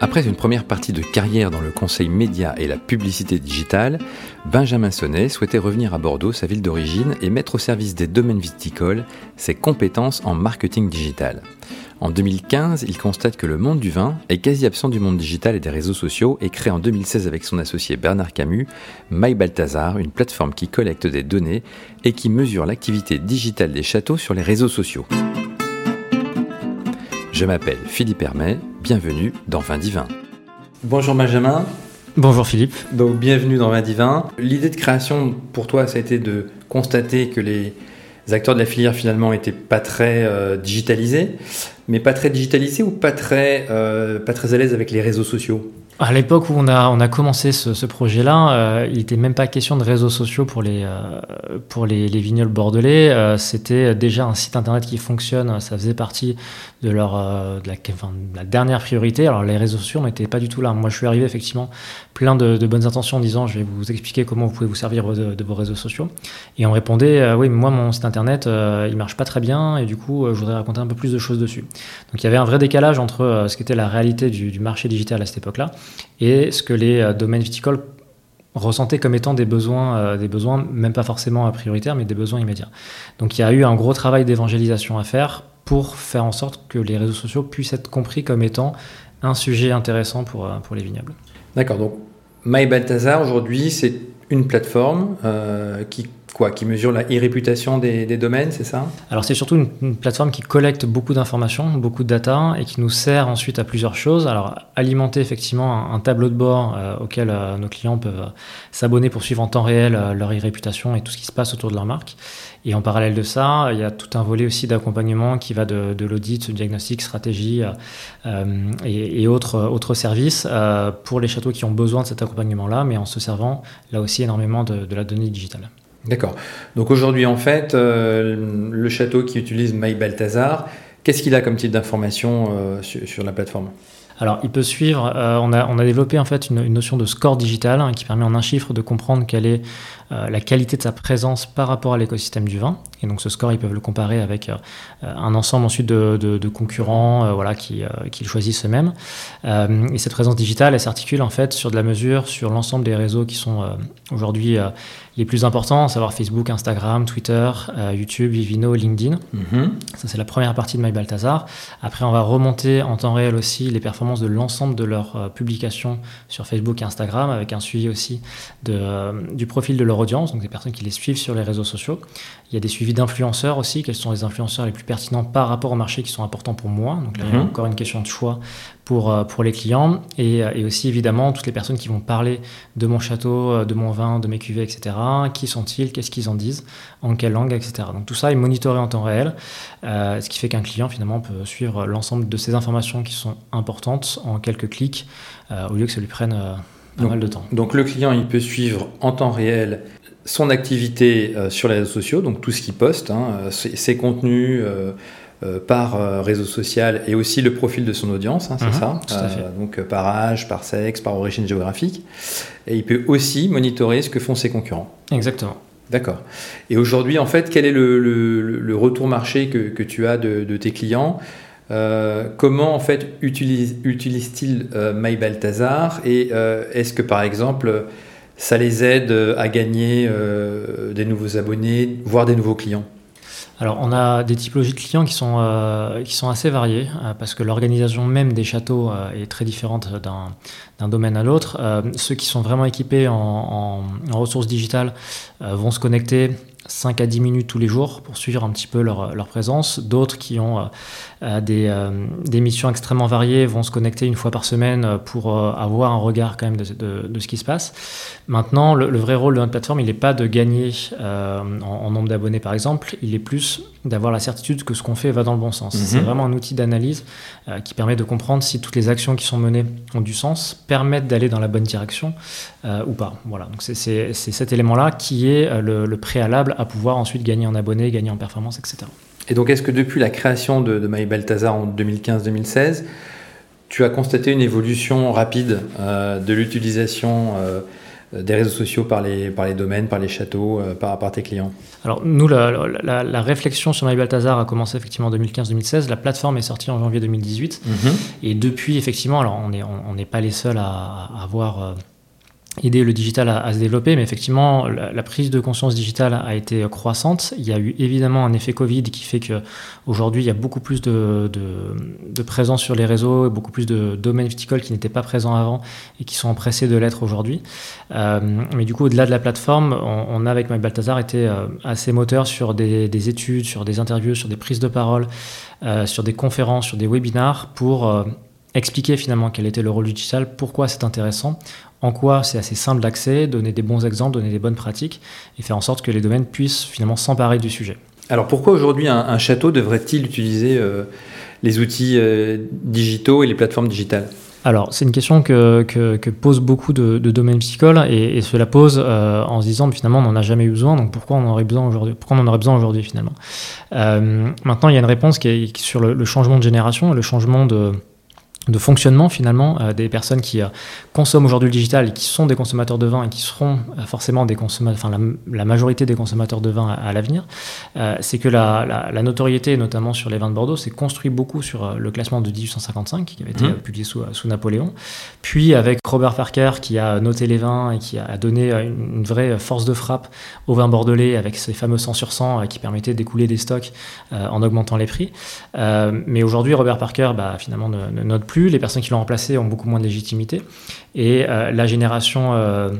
Après une première partie de carrière dans le conseil média et la publicité digitale, Benjamin Sonnet souhaitait revenir à Bordeaux, sa ville d'origine, et mettre au service des domaines viticoles ses compétences en marketing digital. En 2015, il constate que le monde du vin est quasi absent du monde digital et des réseaux sociaux et crée en 2016 avec son associé Bernard Camus My Balthazar, une plateforme qui collecte des données et qui mesure l'activité digitale des châteaux sur les réseaux sociaux. Je m'appelle Philippe Hermet, bienvenue dans Vin Divin. Bonjour Benjamin. Bonjour Philippe. Donc bienvenue dans Vin Divin. L'idée de création pour toi, ça a été de constater que les acteurs de la filière finalement n'étaient pas très euh, digitalisés mais pas très digitalisé ou pas très, euh, pas très à l'aise avec les réseaux sociaux? À l'époque où on a, on a commencé ce, ce projet-là, euh, il n'était même pas question de réseaux sociaux pour les, euh, pour les, les, vignobles bordelais. Euh, c'était déjà un site internet qui fonctionne, ça faisait partie de, leur, de, la, enfin, de la dernière priorité. Alors les réseaux sociaux n'étaient pas du tout là. Moi je suis arrivé effectivement plein de, de, bonnes intentions en disant je vais vous expliquer comment vous pouvez vous servir de, vos réseaux sociaux. Et on me répondait oui, mais moi mon site internet il marche pas très bien et du coup je voudrais raconter un peu plus de choses dessus. Donc il y avait un vrai décalage entre ce qu'était la réalité du, du marché digital à cette époque-là et ce que les euh, domaines viticoles ressentaient comme étant des besoins, euh, des besoins même pas forcément prioritaires, mais des besoins immédiats. Donc il y a eu un gros travail d'évangélisation à faire pour faire en sorte que les réseaux sociaux puissent être compris comme étant un sujet intéressant pour, euh, pour les vignobles. D'accord, donc My Balthazar aujourd'hui c'est une plateforme qui quoi Qui mesure la e-réputation des, des, domaines, c'est ça? Alors c'est surtout une, plateforme qui collecte beaucoup d'informations, beaucoup de data et qui nous sert ensuite à plusieurs choses. Alors alimenter effectivement un, tableau de bord euh, auquel euh, nos clients peuvent euh, s'abonner pour suivre en temps réel leur e-réputation et tout ce qui se passe autour de leur marque. Et en parallèle de ça, il y a tout un volet aussi d'accompagnement qui va de, de l'audit, diagnostic, stratégie et, autres, autres services pour les châteaux qui ont besoin de cet accompagnement-là, mais en se servant là aussi énormément de la donnée digitale. D'accord. Donc aujourd'hui, en fait, euh, le château qui utilise My Balthazar, qu'est-ce qu'il a comme type d'information euh, sur, la plateforme? Alors, il peut suivre. Euh, on, a, développé en fait une, une notion de score digital hein, qui permet en un chiffre de comprendre quelle est euh, la qualité de sa présence par rapport à l'écosystème du vin. Et donc, ce score, ils peuvent le comparer avec euh, un ensemble ensuite de, de, de concurrents, euh, voilà, qui, qui choisissent eux-mêmes. et cette présence digitale, elle s'articule en fait sur de la mesure sur l'ensemble des réseaux qui sont aujourd'hui les plus importants, à savoir Facebook, Instagram, Twitter, YouTube, Vivino, LinkedIn. Mm -hmm. Ça, c'est la première partie de My Balthazar. Après, on va remonter en temps réel aussi les performances de l'ensemble de leurs euh, publications sur Facebook et Instagram, avec un suivi aussi de, euh, du profil de leur audience, donc des personnes qui les suivent sur les réseaux sociaux. Il y a des suivis d'influenceurs aussi, quels sont les influenceurs les plus pertinents par rapport au marché qui sont importants pour moi. Donc là, il y a encore une question de choix pour, euh, pour les clients. Et, et, aussi, évidemment, toutes les personnes qui vont parler de mon château, de mon vin, de mes cuvées, etc. Qui sont-ils? Qu'est-ce qu'ils en disent? En quelle langue, etc. Donc tout ça est monitoré en temps réel, euh, ce qui fait qu'un client, finalement, peut suivre l'ensemble de ces informations qui sont importantes en quelques clics, euh, au lieu que ça lui prenne euh, pas donc, mal de temps. Donc le client, il peut suivre en temps réel son activité euh, sur les réseaux sociaux, donc tout ce qu'il poste, hein, ses, ses, contenus euh, euh, par réseau social et aussi le profil de son audience, hein, c'est Mhm, ça Donc par âge, par sexe, par origine géographique. Et il peut aussi monitorer ce que font ses concurrents. Exactement. D'accord. Et aujourd'hui, en fait, quel est le, le, le retour marché que, que, tu as de, de tes clients? Euh, comment en fait utilise-t-il utilise euh, My Balthazar et euh, est-ce que par exemple ça les aide à gagner euh, des nouveaux abonnés, voire des nouveaux clients? Alors, on a des typologies de clients qui sont, euh, qui sont assez variées, euh, parce que l'organisation même des châteaux euh, est très différente d'un domaine à l'autre. Euh, ceux qui sont vraiment équipés en, ressources digitales euh, vont se connecter 5 à 10 minutes tous les jours pour suivre un petit peu leur, présence. D'autres qui ont euh, des, euh, des, missions extrêmement variées vont se connecter une fois par semaine pour euh, avoir un regard quand même de, de, de ce qui se passe. Maintenant, le, le, vrai rôle de notre plateforme, il n'est pas de gagner euh, en, en, nombre d'abonnés par exemple, il est plus d'avoir la certitude que ce qu'on fait va dans le bon sens. -hmm. C'est vraiment un outil d'analyse euh, qui permet de comprendre si toutes les actions qui sont menées ont du sens, permettent d'aller dans la bonne direction euh, ou pas. Voilà, donc c'est cet élément-là qui est le, le préalable à pouvoir ensuite gagner en abonnés, gagner en performance, etc. Et donc, est-ce que depuis la création de, de My Balthazar en 2015-2016, tu as constaté une évolution rapide euh, de l'utilisation euh, des réseaux sociaux par les, par les domaines, par les châteaux, par, par tes clients? Alors nous, la, la, réflexion sur MyBalthazar a commencé effectivement en 2015-2016. La plateforme est sortie en janvier 2018. Mhm. Et depuis, effectivement, alors on n'est on, n'est pas les seuls à, à avoir aider le digital à, se développer, mais effectivement, la, prise de conscience digitale a été croissante. Il y a eu évidemment un effet Covid qui fait qu'aujourd'hui, il y a beaucoup plus de, de, présence sur les réseaux et beaucoup plus de domaines viticoles qui n'étaient pas présents avant et qui sont empressés de l'être aujourd'hui. Euh, mais du coup, au-delà de la plateforme, on, a avec Mike Balthazar été euh, assez moteur sur des, des, études, sur des interviews, sur des prises de parole, euh, sur des conférences, sur des webinars pour expliquer finalement quel était le rôle du digital, pourquoi c'est intéressant, en quoi c'est assez simple d'accès, donner des bons exemples, donner des bonnes pratiques et faire en sorte que les domaines puissent finalement s'emparer du sujet. Alors pourquoi aujourd'hui un, château devrait-il utiliser euh, les outils euh, digitaux et les plateformes digitales? Alors, c'est une question que, que, posent beaucoup de, domaines psychologues et, cela pose euh, en se disant finalement on n'en a jamais eu besoin, donc pourquoi on en aurait besoin aujourd'hui? Pourquoi on en aurait besoin aujourd'hui finalement? Maintenant, il y a une réponse qui est, sur le, changement de génération, le changement de, de fonctionnement finalement euh, des personnes qui euh, consomment aujourd'hui le digital et qui sont des consommateurs de vin et qui seront euh, forcément des consommateurs, enfin la, majorité des consommateurs de vin à, l'avenir, c'est que la, notoriété, notamment sur les vins de Bordeaux, s'est construit beaucoup sur le classement de 1855 qui avait été mmh. publié sous, sous, Napoléon, puis avec Robert Parker qui a noté les vins et qui a donné une, vraie force de frappe aux vins bordelais avec ces fameux 100 sur 100 qui permettaient d'écouler des stocks en augmentant les prix. mais aujourd'hui, Robert Parker bah, finalement ne, ne note plus les personnes qui l'ont remplacé ont beaucoup moins de légitimité. Et euh, la génération euh,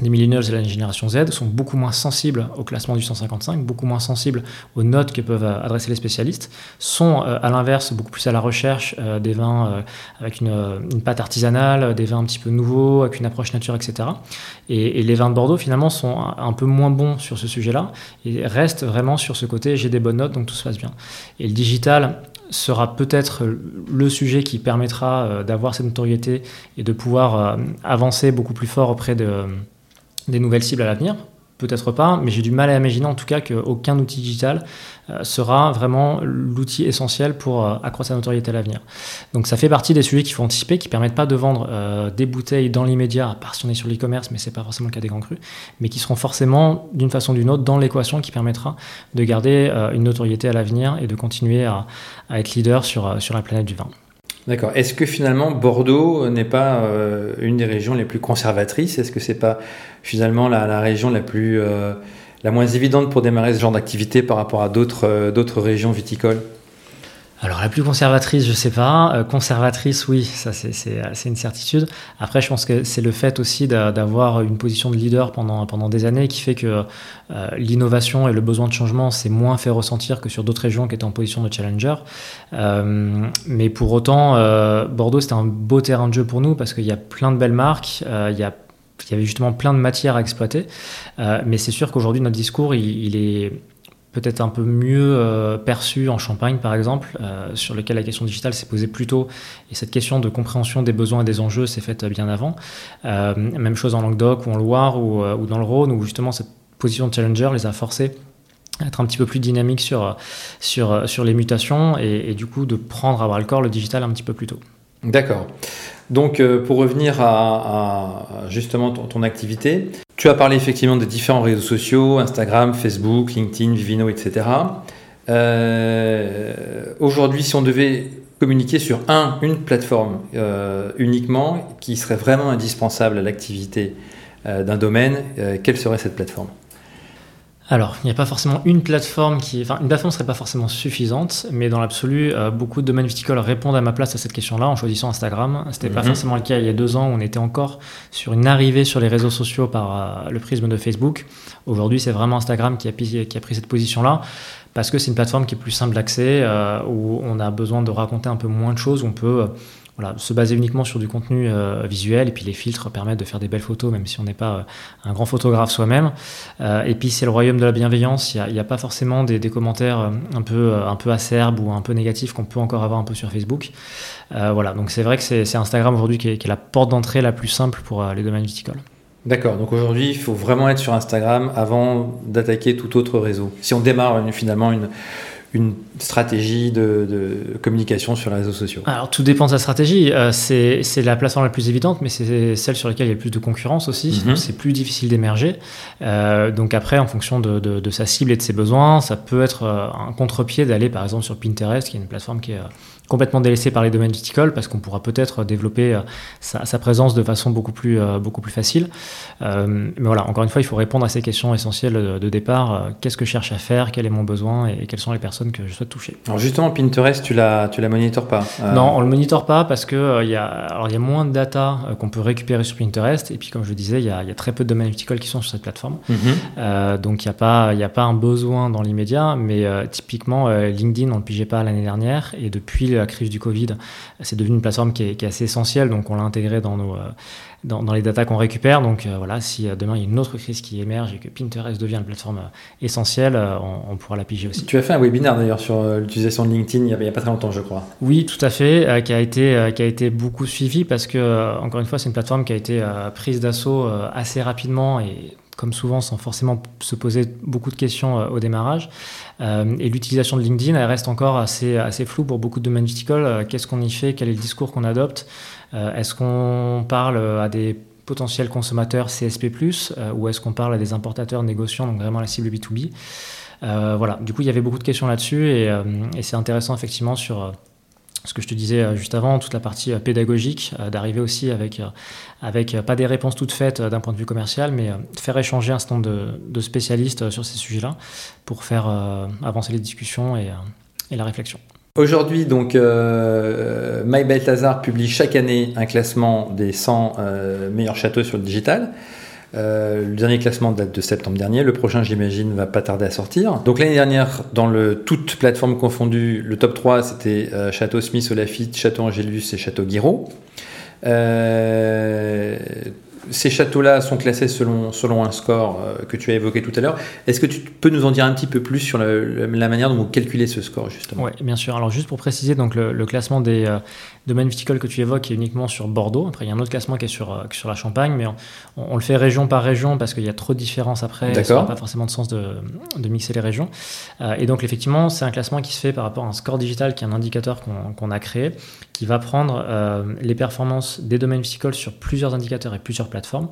les millennials et la génération Z sont beaucoup moins sensibles au classement du 155, beaucoup moins sensibles aux notes que peuvent euh, adresser les spécialistes, sont à l'inverse beaucoup plus à la recherche des vins avec une, pâte artisanale, des vins un petit peu nouveaux, avec une approche nature, etc. Et, les vins de Bordeaux finalement sont un, peu moins bons sur ce sujet-là et restent vraiment sur ce côté j'ai des bonnes notes donc tout se passe bien. Et le digital sera peut-être le sujet qui permettra euh, d'avoir cette notoriété et de pouvoir euh, avancer beaucoup plus fort auprès de, des nouvelles cibles à l'avenir. Peut-être pas, mais j'ai du mal à imaginer en tout cas qu'aucun outil digital euh, sera vraiment l'outil essentiel pour euh, accroître sa notoriété à l'avenir. Donc ça fait partie des sujets qu'il faut anticiper, qui permettent pas de vendre euh, des bouteilles dans l'immédiat, à part si on est sur l'e-commerce, mais c'est pas forcément le cas des grands crus, mais qui seront forcément d'une façon ou d'une autre dans l'équation qui permettra de garder une notoriété à l'avenir et de continuer à, être leader sur, sur la planète du vin. D'accord. Est-ce que finalement Bordeaux n'est pas une des régions les plus conservatrices? Est-ce que c'est pas finalement la, région la plus euh, la moins évidente pour démarrer ce genre d'activité par rapport à d'autres euh, d'autres régions viticoles? Alors la plus conservatrice, je sais pas. Euh, conservatrice, oui, ça c'est une certitude. Après, je pense que c'est le fait aussi d'avoir une position de leader pendant, pendant des années qui fait que l'innovation et le besoin de changement s'est moins fait ressentir que sur d'autres régions qui étaient en position de challenger. mais pour autant, Bordeaux c'était un beau terrain de jeu pour nous parce qu'il y a plein de belles marques, il y avait justement plein de matières à exploiter. Euh, mais c'est sûr qu'aujourd'hui, notre discours, il, est peut-être un peu mieux euh, perçu en Champagne, par exemple, euh, sur lequel la question digitale s'est posée plus tôt. Et cette question de compréhension des besoins et des enjeux s'est faite bien avant. même chose en Languedoc ou en Loire ou, ou, dans le Rhône, où justement cette position de challenger les a forcés à être un petit peu plus dynamiques sur, sur, sur les mutations et, et du coup de prendre à bras le corps le digital un petit peu plus tôt. D'accord. Donc, euh, pour revenir à, justement ton, activité, tu as parlé effectivement des différents réseaux sociaux, Instagram, Facebook, LinkedIn, Vivino, etc. Euh, aujourd'hui, si on devait communiquer sur un, une plateforme euh, uniquement qui serait vraiment indispensable à l'activité d'un domaine, quelle serait cette plateforme? Alors, il n'y a pas forcément une plateforme qui. Enfin, une plateforme ne serait pas forcément suffisante, mais dans l'absolu, euh, beaucoup de domaines viticoles répondent à ma place à cette question-là en choisissant Instagram. Ce n'était pas mhm. forcément le cas il y a deux ans, où on était encore sur une arrivée sur les réseaux sociaux par euh, le prisme de Facebook. Aujourd'hui, c'est vraiment Instagram qui a, qui a pris cette position-là parce que c'est une plateforme qui est plus simple d'accès, euh, où on a besoin de raconter un peu moins de choses, on peut voilà, se baser uniquement sur du contenu euh, visuel et puis les filtres permettent de faire des belles photos même si on n'est pas euh, un grand photographe soi-même. Euh, et puis c'est le royaume de la bienveillance, il n'y a, pas forcément des, commentaires un peu, un peu acerbes ou un peu négatifs qu'on peut encore avoir un peu sur Facebook. voilà, donc c'est vrai que c'est Instagram aujourd'hui qui, est la porte d'entrée la plus simple pour les domaines viticoles. D'accord, donc aujourd'hui il faut vraiment être sur Instagram avant d'attaquer tout autre réseau. Si on démarre finalement une une stratégie de, communication sur les réseaux sociaux Alors tout dépend de sa stratégie. Euh, c'est la plateforme la plus évidente, mais c'est celle sur laquelle il y a le plus de concurrence aussi. Mhm. C'est plus difficile d'émerger. Euh, donc après, en fonction de, de, sa cible et de ses besoins, ça peut être euh, un contre-pied d'aller par exemple sur Pinterest, qui est une plateforme qui est complètement délaissé par les domaines viticoles parce qu'on pourra peut-être développer euh, sa, présence de façon beaucoup plus, euh, beaucoup plus facile. Euh, mais voilà, encore une fois, il faut répondre à ces questions essentielles de, départ. Qu'est-ce que je cherche à faire? Quel est mon besoin? Et, quelles sont les personnes que je souhaite toucher? Alors justement, Pinterest, tu la, tu la monitores pas Non, on le monitore pas parce que il y a, alors y a moins de data qu'on peut récupérer sur Pinterest. Et puis, comme je le disais, il y a, y a très peu de domaines viticoles qui sont sur cette plateforme. Mhm. donc, il n'y a pas, a pas un besoin dans l'immédiat. Mais typiquement, LinkedIn, on ne le pigeait pas l'année dernière. Et depuis la crise du Covid, c'est devenu une plateforme qui est, assez essentielle, donc on l'a intégrée dans, nos, euh, dans, les datas qu'on récupère. Donc euh, voilà, si euh, demain il y a une autre crise qui émerge et que Pinterest devient une plateforme essentielle, on, pourra la piger aussi. Tu as fait un webinaire d'ailleurs sur l'utilisation de LinkedIn il n'y a, pas très longtemps, je crois. Oui, tout à fait, qui, a été, qui a été beaucoup suivi parce que, encore une fois, c'est une plateforme qui a été prise d'assaut assez rapidement et comme souvent sans forcément se poser beaucoup de questions au démarrage. Euh, et l'utilisation de LinkedIn, elle reste encore assez, floue pour beaucoup de domaines viticoles. Euh, qu'est-ce qu'on y fait? Quel est le discours qu'on adopte? Euh, Est-ce qu'on parle à des potentiels consommateurs CSP+, ou est-ce qu'on parle à des importateurs négociants, donc vraiment la cible B2B Voilà, du coup, il y avait beaucoup de questions là-dessus, et c'est intéressant effectivement sur ce que je te disais euh, juste avant, toute la partie euh, pédagogique, euh, d'arriver aussi avec, avec pas des réponses toutes faites d'un point de vue commercial, mais faire échanger un certain nombre de, spécialistes sur ces sujets-là pour faire avancer les discussions et, la réflexion. Aujourd'hui, donc, euh, My publie chaque année un classement des 100 meilleurs châteaux sur le digital. Euh, le dernier classement date de septembre dernier. Le prochain, j'imagine, va pas tarder à sortir. Donc l'année dernière, dans le toute plateforme confondue, le top 3, c'était euh, Château Smith, Olafite, Château Angélus et Château Guiraud. Euh, ces châteaux-là sont classés selon, un score que tu as évoqué tout à l'heure. Est-ce que tu peux nous en dire un petit peu plus sur la, manière dont vous calculez ce score, justement? Oui, bien sûr. Alors, juste pour préciser, donc, le, classement des euh, domaines viticoles que tu évoques est uniquement sur Bordeaux. Après, il y a un autre classement qui est sur, euh, sur la Champagne, mais on, le fait région par région parce qu'il y a trop de différences après. Ça n'a pas forcément de sens de, de mixer les régions. et donc, effectivement, c'est un classement qui se fait par rapport à un score digital qui est un indicateur qu'on a créé qui va prendre les performances des domaines viticoles sur plusieurs indicateurs et plusieurs plateformes.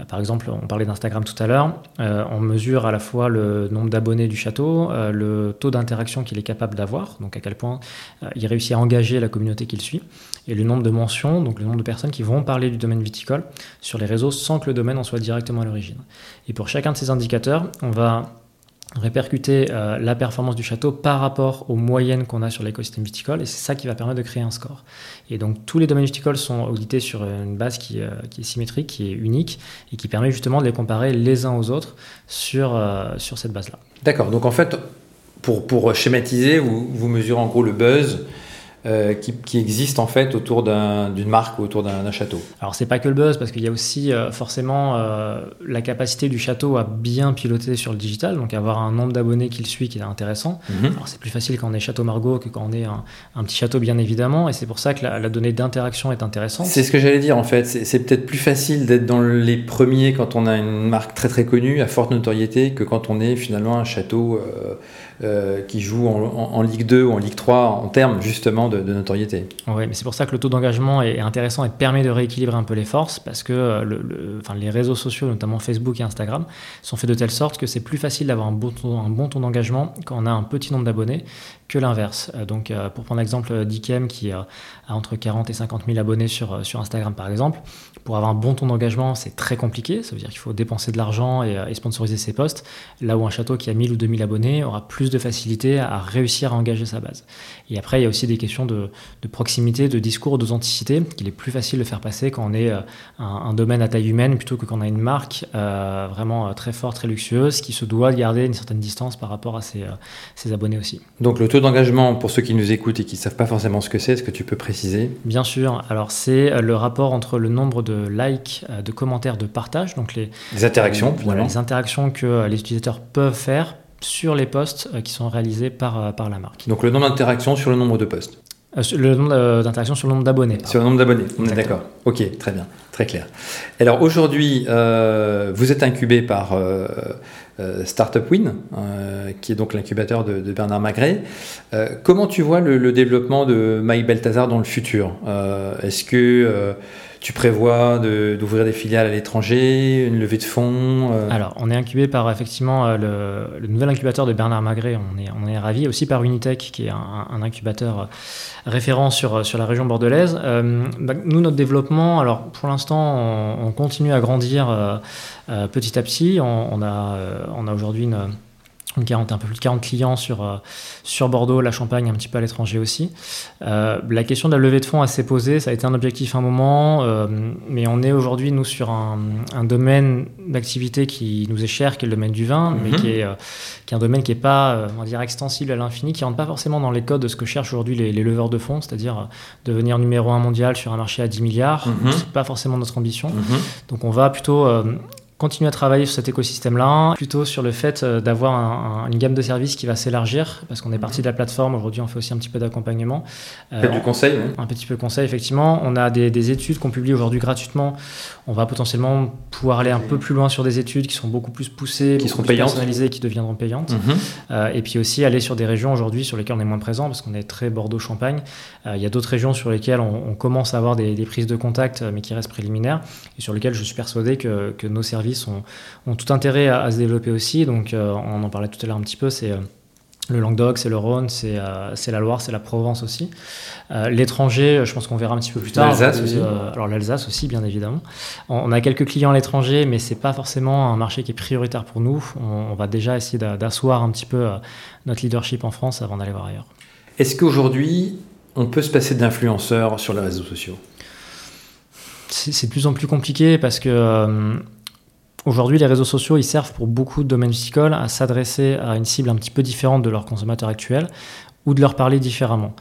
Euh, par exemple, on parlait d'Instagram tout à l'heure. Euh, on mesure à la fois le nombre d'abonnés du château, euh, le taux d'interaction qu'il est capable d'avoir, donc à quel point il réussit à engager la communauté qu'il suit, et le nombre de mentions, donc le nombre de personnes qui vont parler du domaine viticole sur les réseaux sans que le domaine en soit directement à l'origine. Et pour chacun de ces indicateurs, on va répercuter euh, la performance du château par rapport aux moyennes qu'on a sur l'écosystème viticole et c'est ça qui va permettre de créer un score. Et donc tous les domaines viticoles sont audités sur une base qui, euh, est symétrique, qui est unique et qui permet justement de les comparer les uns aux autres sur, euh, sur cette base-là. D'accord, donc en fait, pour, pour schématiser, vous, vous mesurez en gros le buzz euh, qui, qui, existe en fait autour d'une marque ou autour d'un château. Alors c'est pas que le buzz parce qu'il y a aussi euh, forcément euh, la capacité du château à bien piloter sur le digital, donc avoir un nombre d'abonnés qui le suit qui est intéressant. Mhm. Alors c'est plus facile quand on est Château Margaux que quand on est un, petit château bien évidemment, et c'est pour ça que la, donnée d'interaction est intéressante. C'est ce que j'allais dire en fait, c'est peut-être plus facile d'être dans les premiers quand on a une marque très très connue, à forte notoriété, que quand on est finalement un château qui joue en, Ligue 2 ou en Ligue 3 en termes justement de, notoriété. Oui, mais c'est pour ça que le taux d'engagement est, intéressant et permet de rééquilibrer un peu les forces parce que euh, enfin, les réseaux sociaux, notamment Facebook et Instagram, sont faits de telle sorte que c'est plus facile d'avoir un bon taux, un bon taux d'engagement quand on a un petit nombre d'abonnés que l'inverse. Euh, donc, pour prendre l'exemple d'Ikem qui a entre 40 et 50 000 abonnés sur, sur Instagram par exemple, pour avoir un bon taux d'engagement, c'est très compliqué. Ça veut dire qu'il faut dépenser de l'argent et, sponsoriser ses posts. Là où un château qui a 1000 ou 2000 abonnés aura plus de facilité à réussir à engager sa base. Et après, il y a aussi des questions de, proximité, de discours, d'authenticité, qu'il est plus facile de faire passer quand on est euh, un, domaine à taille humaine plutôt que quand on a une marque euh, vraiment euh, très forte, très luxueuse, qui se doit de garder une certaine distance par rapport à ses, ses abonnés aussi. Donc le taux d'engagement, pour ceux qui nous écoutent et qui ne savent pas forcément ce que c'est, est-ce que tu peux préciser? Bien sûr. Alors c'est le rapport entre le nombre de likes, de commentaires, de partages, donc les, les interactions, les interactions que les utilisateurs peuvent faire sur les posts euh, qui sont réalisés par, euh, par la marque. Donc le nombre d'interactions sur le nombre de posts le nombre d'interactions sur le nombre d'abonnés. Sur le nombre d'abonnés, on est d'accord. Ok, très bien, très clair. Alors aujourd'hui, vous êtes incubé par Startup Win, qui est donc l'incubateur de, Bernard Magret. comment tu vois le, le développement de My Beltazar dans le futur? Est-ce que tu prévois d'ouvrir des filiales à l'étranger, une levée de fonds euh Alors, on est incubé par effectivement euh, le, nouvel incubateur de Bernard Magret, on est, on est ravis, aussi par Unitech, qui est un, incubateur euh, référent sur, sur la région bordelaise. Bah, nous, notre développement, alors pour l'instant, on, continue à grandir petit à petit. On a, on a aujourd'hui une un peu plus de 40 clients sur, euh, sur Bordeaux, la Champagne, un petit peu à l'étranger aussi. Euh, la question de la levée de fonds a s'est posée, ça a été un objectif un moment, euh, mais on est aujourd'hui, nous, sur un, domaine d'activité qui nous est cher, qui est le domaine du vin, mais mhm. qui est, qui est un domaine qui n'est pas, on va dire, extensible à l'infini, qui ne rentre pas forcément dans les codes de ce que cherchent aujourd'hui les, leveurs de fonds, c'est-à-dire devenir numéro un mondial sur un marché à 10 milliards. Mhm. Ce n'est pas forcément notre ambition. Mhm. Donc on va plutôt continuer à travailler sur cet écosystème-là, plutôt sur le fait euh, d'avoir une gamme de services qui va s'élargir, parce qu'on est parti de la plateforme, aujourd'hui on fait aussi un petit peu d'accompagnement. Euh, du conseil Un petit peu de conseil, effectivement. On a des, études qu'on publie aujourd'hui gratuitement. On va potentiellement pouvoir aller un peu plus loin sur des études qui sont beaucoup plus poussées, qui seront plus personnalisées, qui deviendront payantes. Mhm. Euh, et puis aussi aller sur des régions aujourd'hui sur lesquelles on est moins présent, parce qu'on est très Bordeaux-Champagne. il y a d'autres régions sur lesquelles on, commence à avoir des, prises de contact, mais qui restent préliminaires, et sur lesquelles je suis persuadé que, que nos services ont, tout intérêt à, se développer aussi. Donc, euh, on en parlait tout à l'heure un petit peu, c'est euh, le Languedoc, c'est le Rhône, c'est euh, la Loire, c'est la Provence aussi. l'étranger, je pense qu'on verra un petit peu plus tard. L'Alsace aussi. alors l'Alsace aussi, bien évidemment. On, a quelques clients à l'étranger, mais c'est pas forcément un marché qui est prioritaire pour nous. On, va déjà essayer d'asseoir un petit peu notre leadership en France avant d'aller voir ailleurs. Est-ce qu'aujourd'hui, on peut se passer d'influenceurs sur les réseaux sociaux? C'est de plus en plus compliqué parce que Aujourd'hui, les réseaux sociaux, ils servent pour beaucoup de domaines viticoles à s'adresser à une cible un petit peu différente de leurs consommateurs actuels ou de leur parler différemment.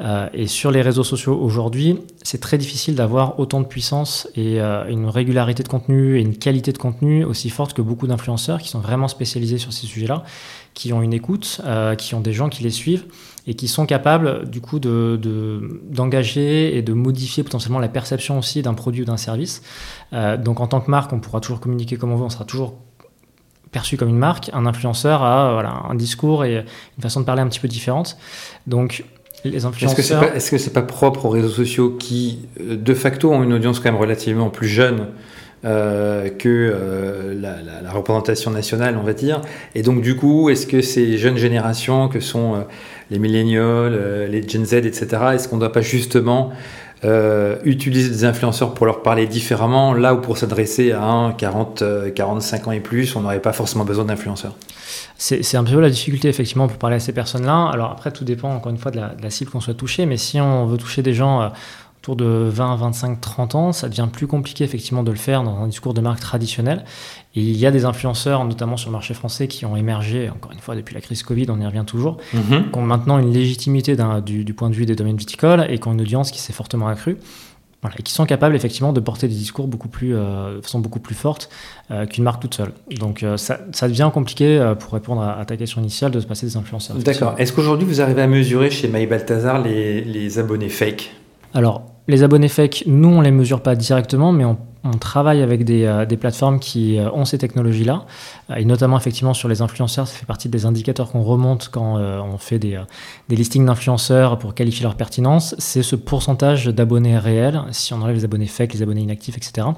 Euh, et sur les réseaux sociaux aujourd'hui, c'est très difficile d'avoir autant de puissance et euh, une régularité de contenu et une qualité de contenu aussi forte que beaucoup d'influenceurs qui sont vraiment spécialisés sur ces sujets-là, qui ont une écoute, euh, qui ont des gens qui les suivent et qui sont capables du coup d'engager de, et de modifier potentiellement la perception aussi d'un produit ou d'un service. donc en tant que marque, on pourra toujours communiquer comme on veut, on sera toujours perçu comme une marque. Un influenceur a voilà, un discours et une façon de parler un petit peu différente. Donc est-ce que c'est pas, propre aux réseaux sociaux qui, euh, de facto, ont une audience quand même relativement plus jeune euh, que euh, la, représentation nationale, on va dire? Et donc, du coup, est-ce que ces jeunes générations que sont les millénials, les Gen Z, etc., est-ce qu'on ne doit pas justement utiliser des influenceurs pour leur parler différemment, là où pour s'adresser à un 40, 45 ans et plus, on n'aurait pas forcément besoin d'influenceurs c'est un peu la difficulté effectivement pour parler à ces personnes-là. Alors après, tout dépend encore une fois de la, cible qu'on souhaite toucher, mais si on veut toucher des gens euh, autour de 20, 25, 30 ans, ça devient plus compliqué effectivement de le faire dans un discours de marque traditionnel. Et il y a des influenceurs, notamment sur le marché français, qui ont émergé, encore une fois, depuis la crise Covid, on y revient toujours, mm-hmm. qui ont maintenant une légitimité du, du, point de vue des domaines viticoles et qui ont une audience qui s'est fortement accrue et qui sont capables effectivement de porter des discours beaucoup plus, euh, de façon beaucoup plus forte euh, qu'une marque toute seule. Donc euh, ça, ça, devient compliqué pour répondre à, ta question initiale de se passer des influenceurs. D'accord. Est-ce qu'aujourd'hui vous arrivez à mesurer chez My Balthazar les, les abonnés fake? Alors les abonnés fake, nous on les mesure pas directement, mais on on travaille avec des, euh, plateformes qui euh, ont ces technologies-là, euh, et notamment effectivement sur les influenceurs, ça fait partie des indicateurs qu'on remonte quand on fait des, listings d'influenceurs pour qualifier leur pertinence, c'est ce pourcentage d'abonnés réels, si on enlève les abonnés fake, les abonnés inactifs, etc.,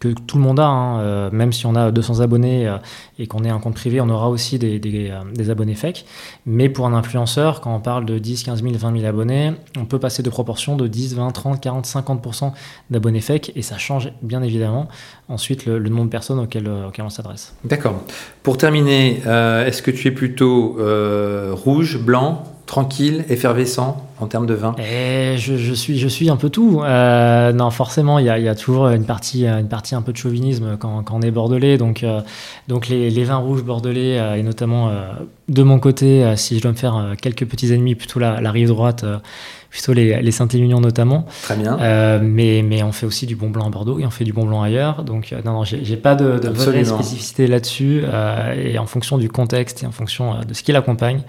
que tout le monde a, hein, même si on a 200 abonnés et qu'on est un compte privé, on aura aussi des, abonnés fake, mais pour un influenceur, quand on parle de 10, 15 000, 20 000 abonnés, on peut passer de proportions de 10, 20, 30, 40, 50% d'abonnés fake, et ça change bien évidemment évidemment, ensuite le, nombre de personnes auxquelles, euh, on s'adresse. D'accord. Pour terminer, euh, est-ce que tu es plutôt euh, rouge, blanc, tranquille, effervescent? En termes de vin Et eh, je, suis, je suis un peu tout. non, forcément, il y, a, toujours une partie, une partie un peu de chauvinisme quand, on est bordelais. Donc, donc les, vins rouges bordelais, et notamment de mon côté, si je dois me faire quelques petits ennemis, plutôt la, la rive droite plutôt les, les Saint-Émilion notamment. Très bien. Euh, mais, mais on fait aussi du bon blanc à Bordeaux et on fait du bon blanc ailleurs. Donc, euh, non, non, j'ai pas de, de vraie spécificité là-dessus. Euh, et en fonction du contexte et en fonction de ce qui l'accompagne,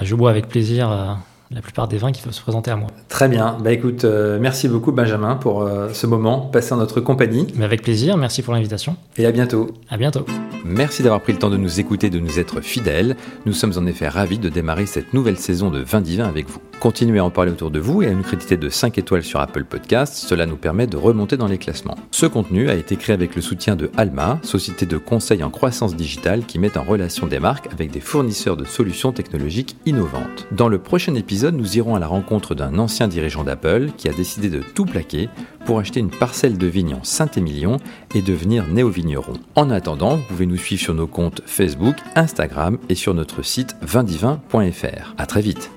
je bois avec plaisir la plupart des vins qui peuvent se présenter à moi. Très bien. Bah écoute, euh, merci beaucoup Benjamin pour euh, ce moment passé en notre compagnie. Mais avec plaisir, merci pour l'invitation. Et à bientôt. À bientôt. Merci d'avoir pris le temps de nous écouter, de nous être fidèles. Nous sommes en effet ravis de démarrer cette nouvelle saison de Vin Divin avec vous. Continuez à en parler autour de vous et à nous créditer de 5 étoiles sur Apple Podcasts, cela nous permet de remonter dans les classements. Ce contenu a été créé avec le soutien de Alma, société de conseil en croissance digitale qui met en relation des marques avec des fournisseurs de solutions technologiques innovantes. Dans le prochain épisode, nous irons à la rencontre d'un ancien dirigeant d'Apple qui a décidé de tout plaquer pour acheter une parcelle de vigne en Saint-Émilion et devenir néo-vigneron. En attendant, vous pouvez nous suivre sur nos comptes Facebook, Instagram et sur notre site vindivin.fr. À très vite.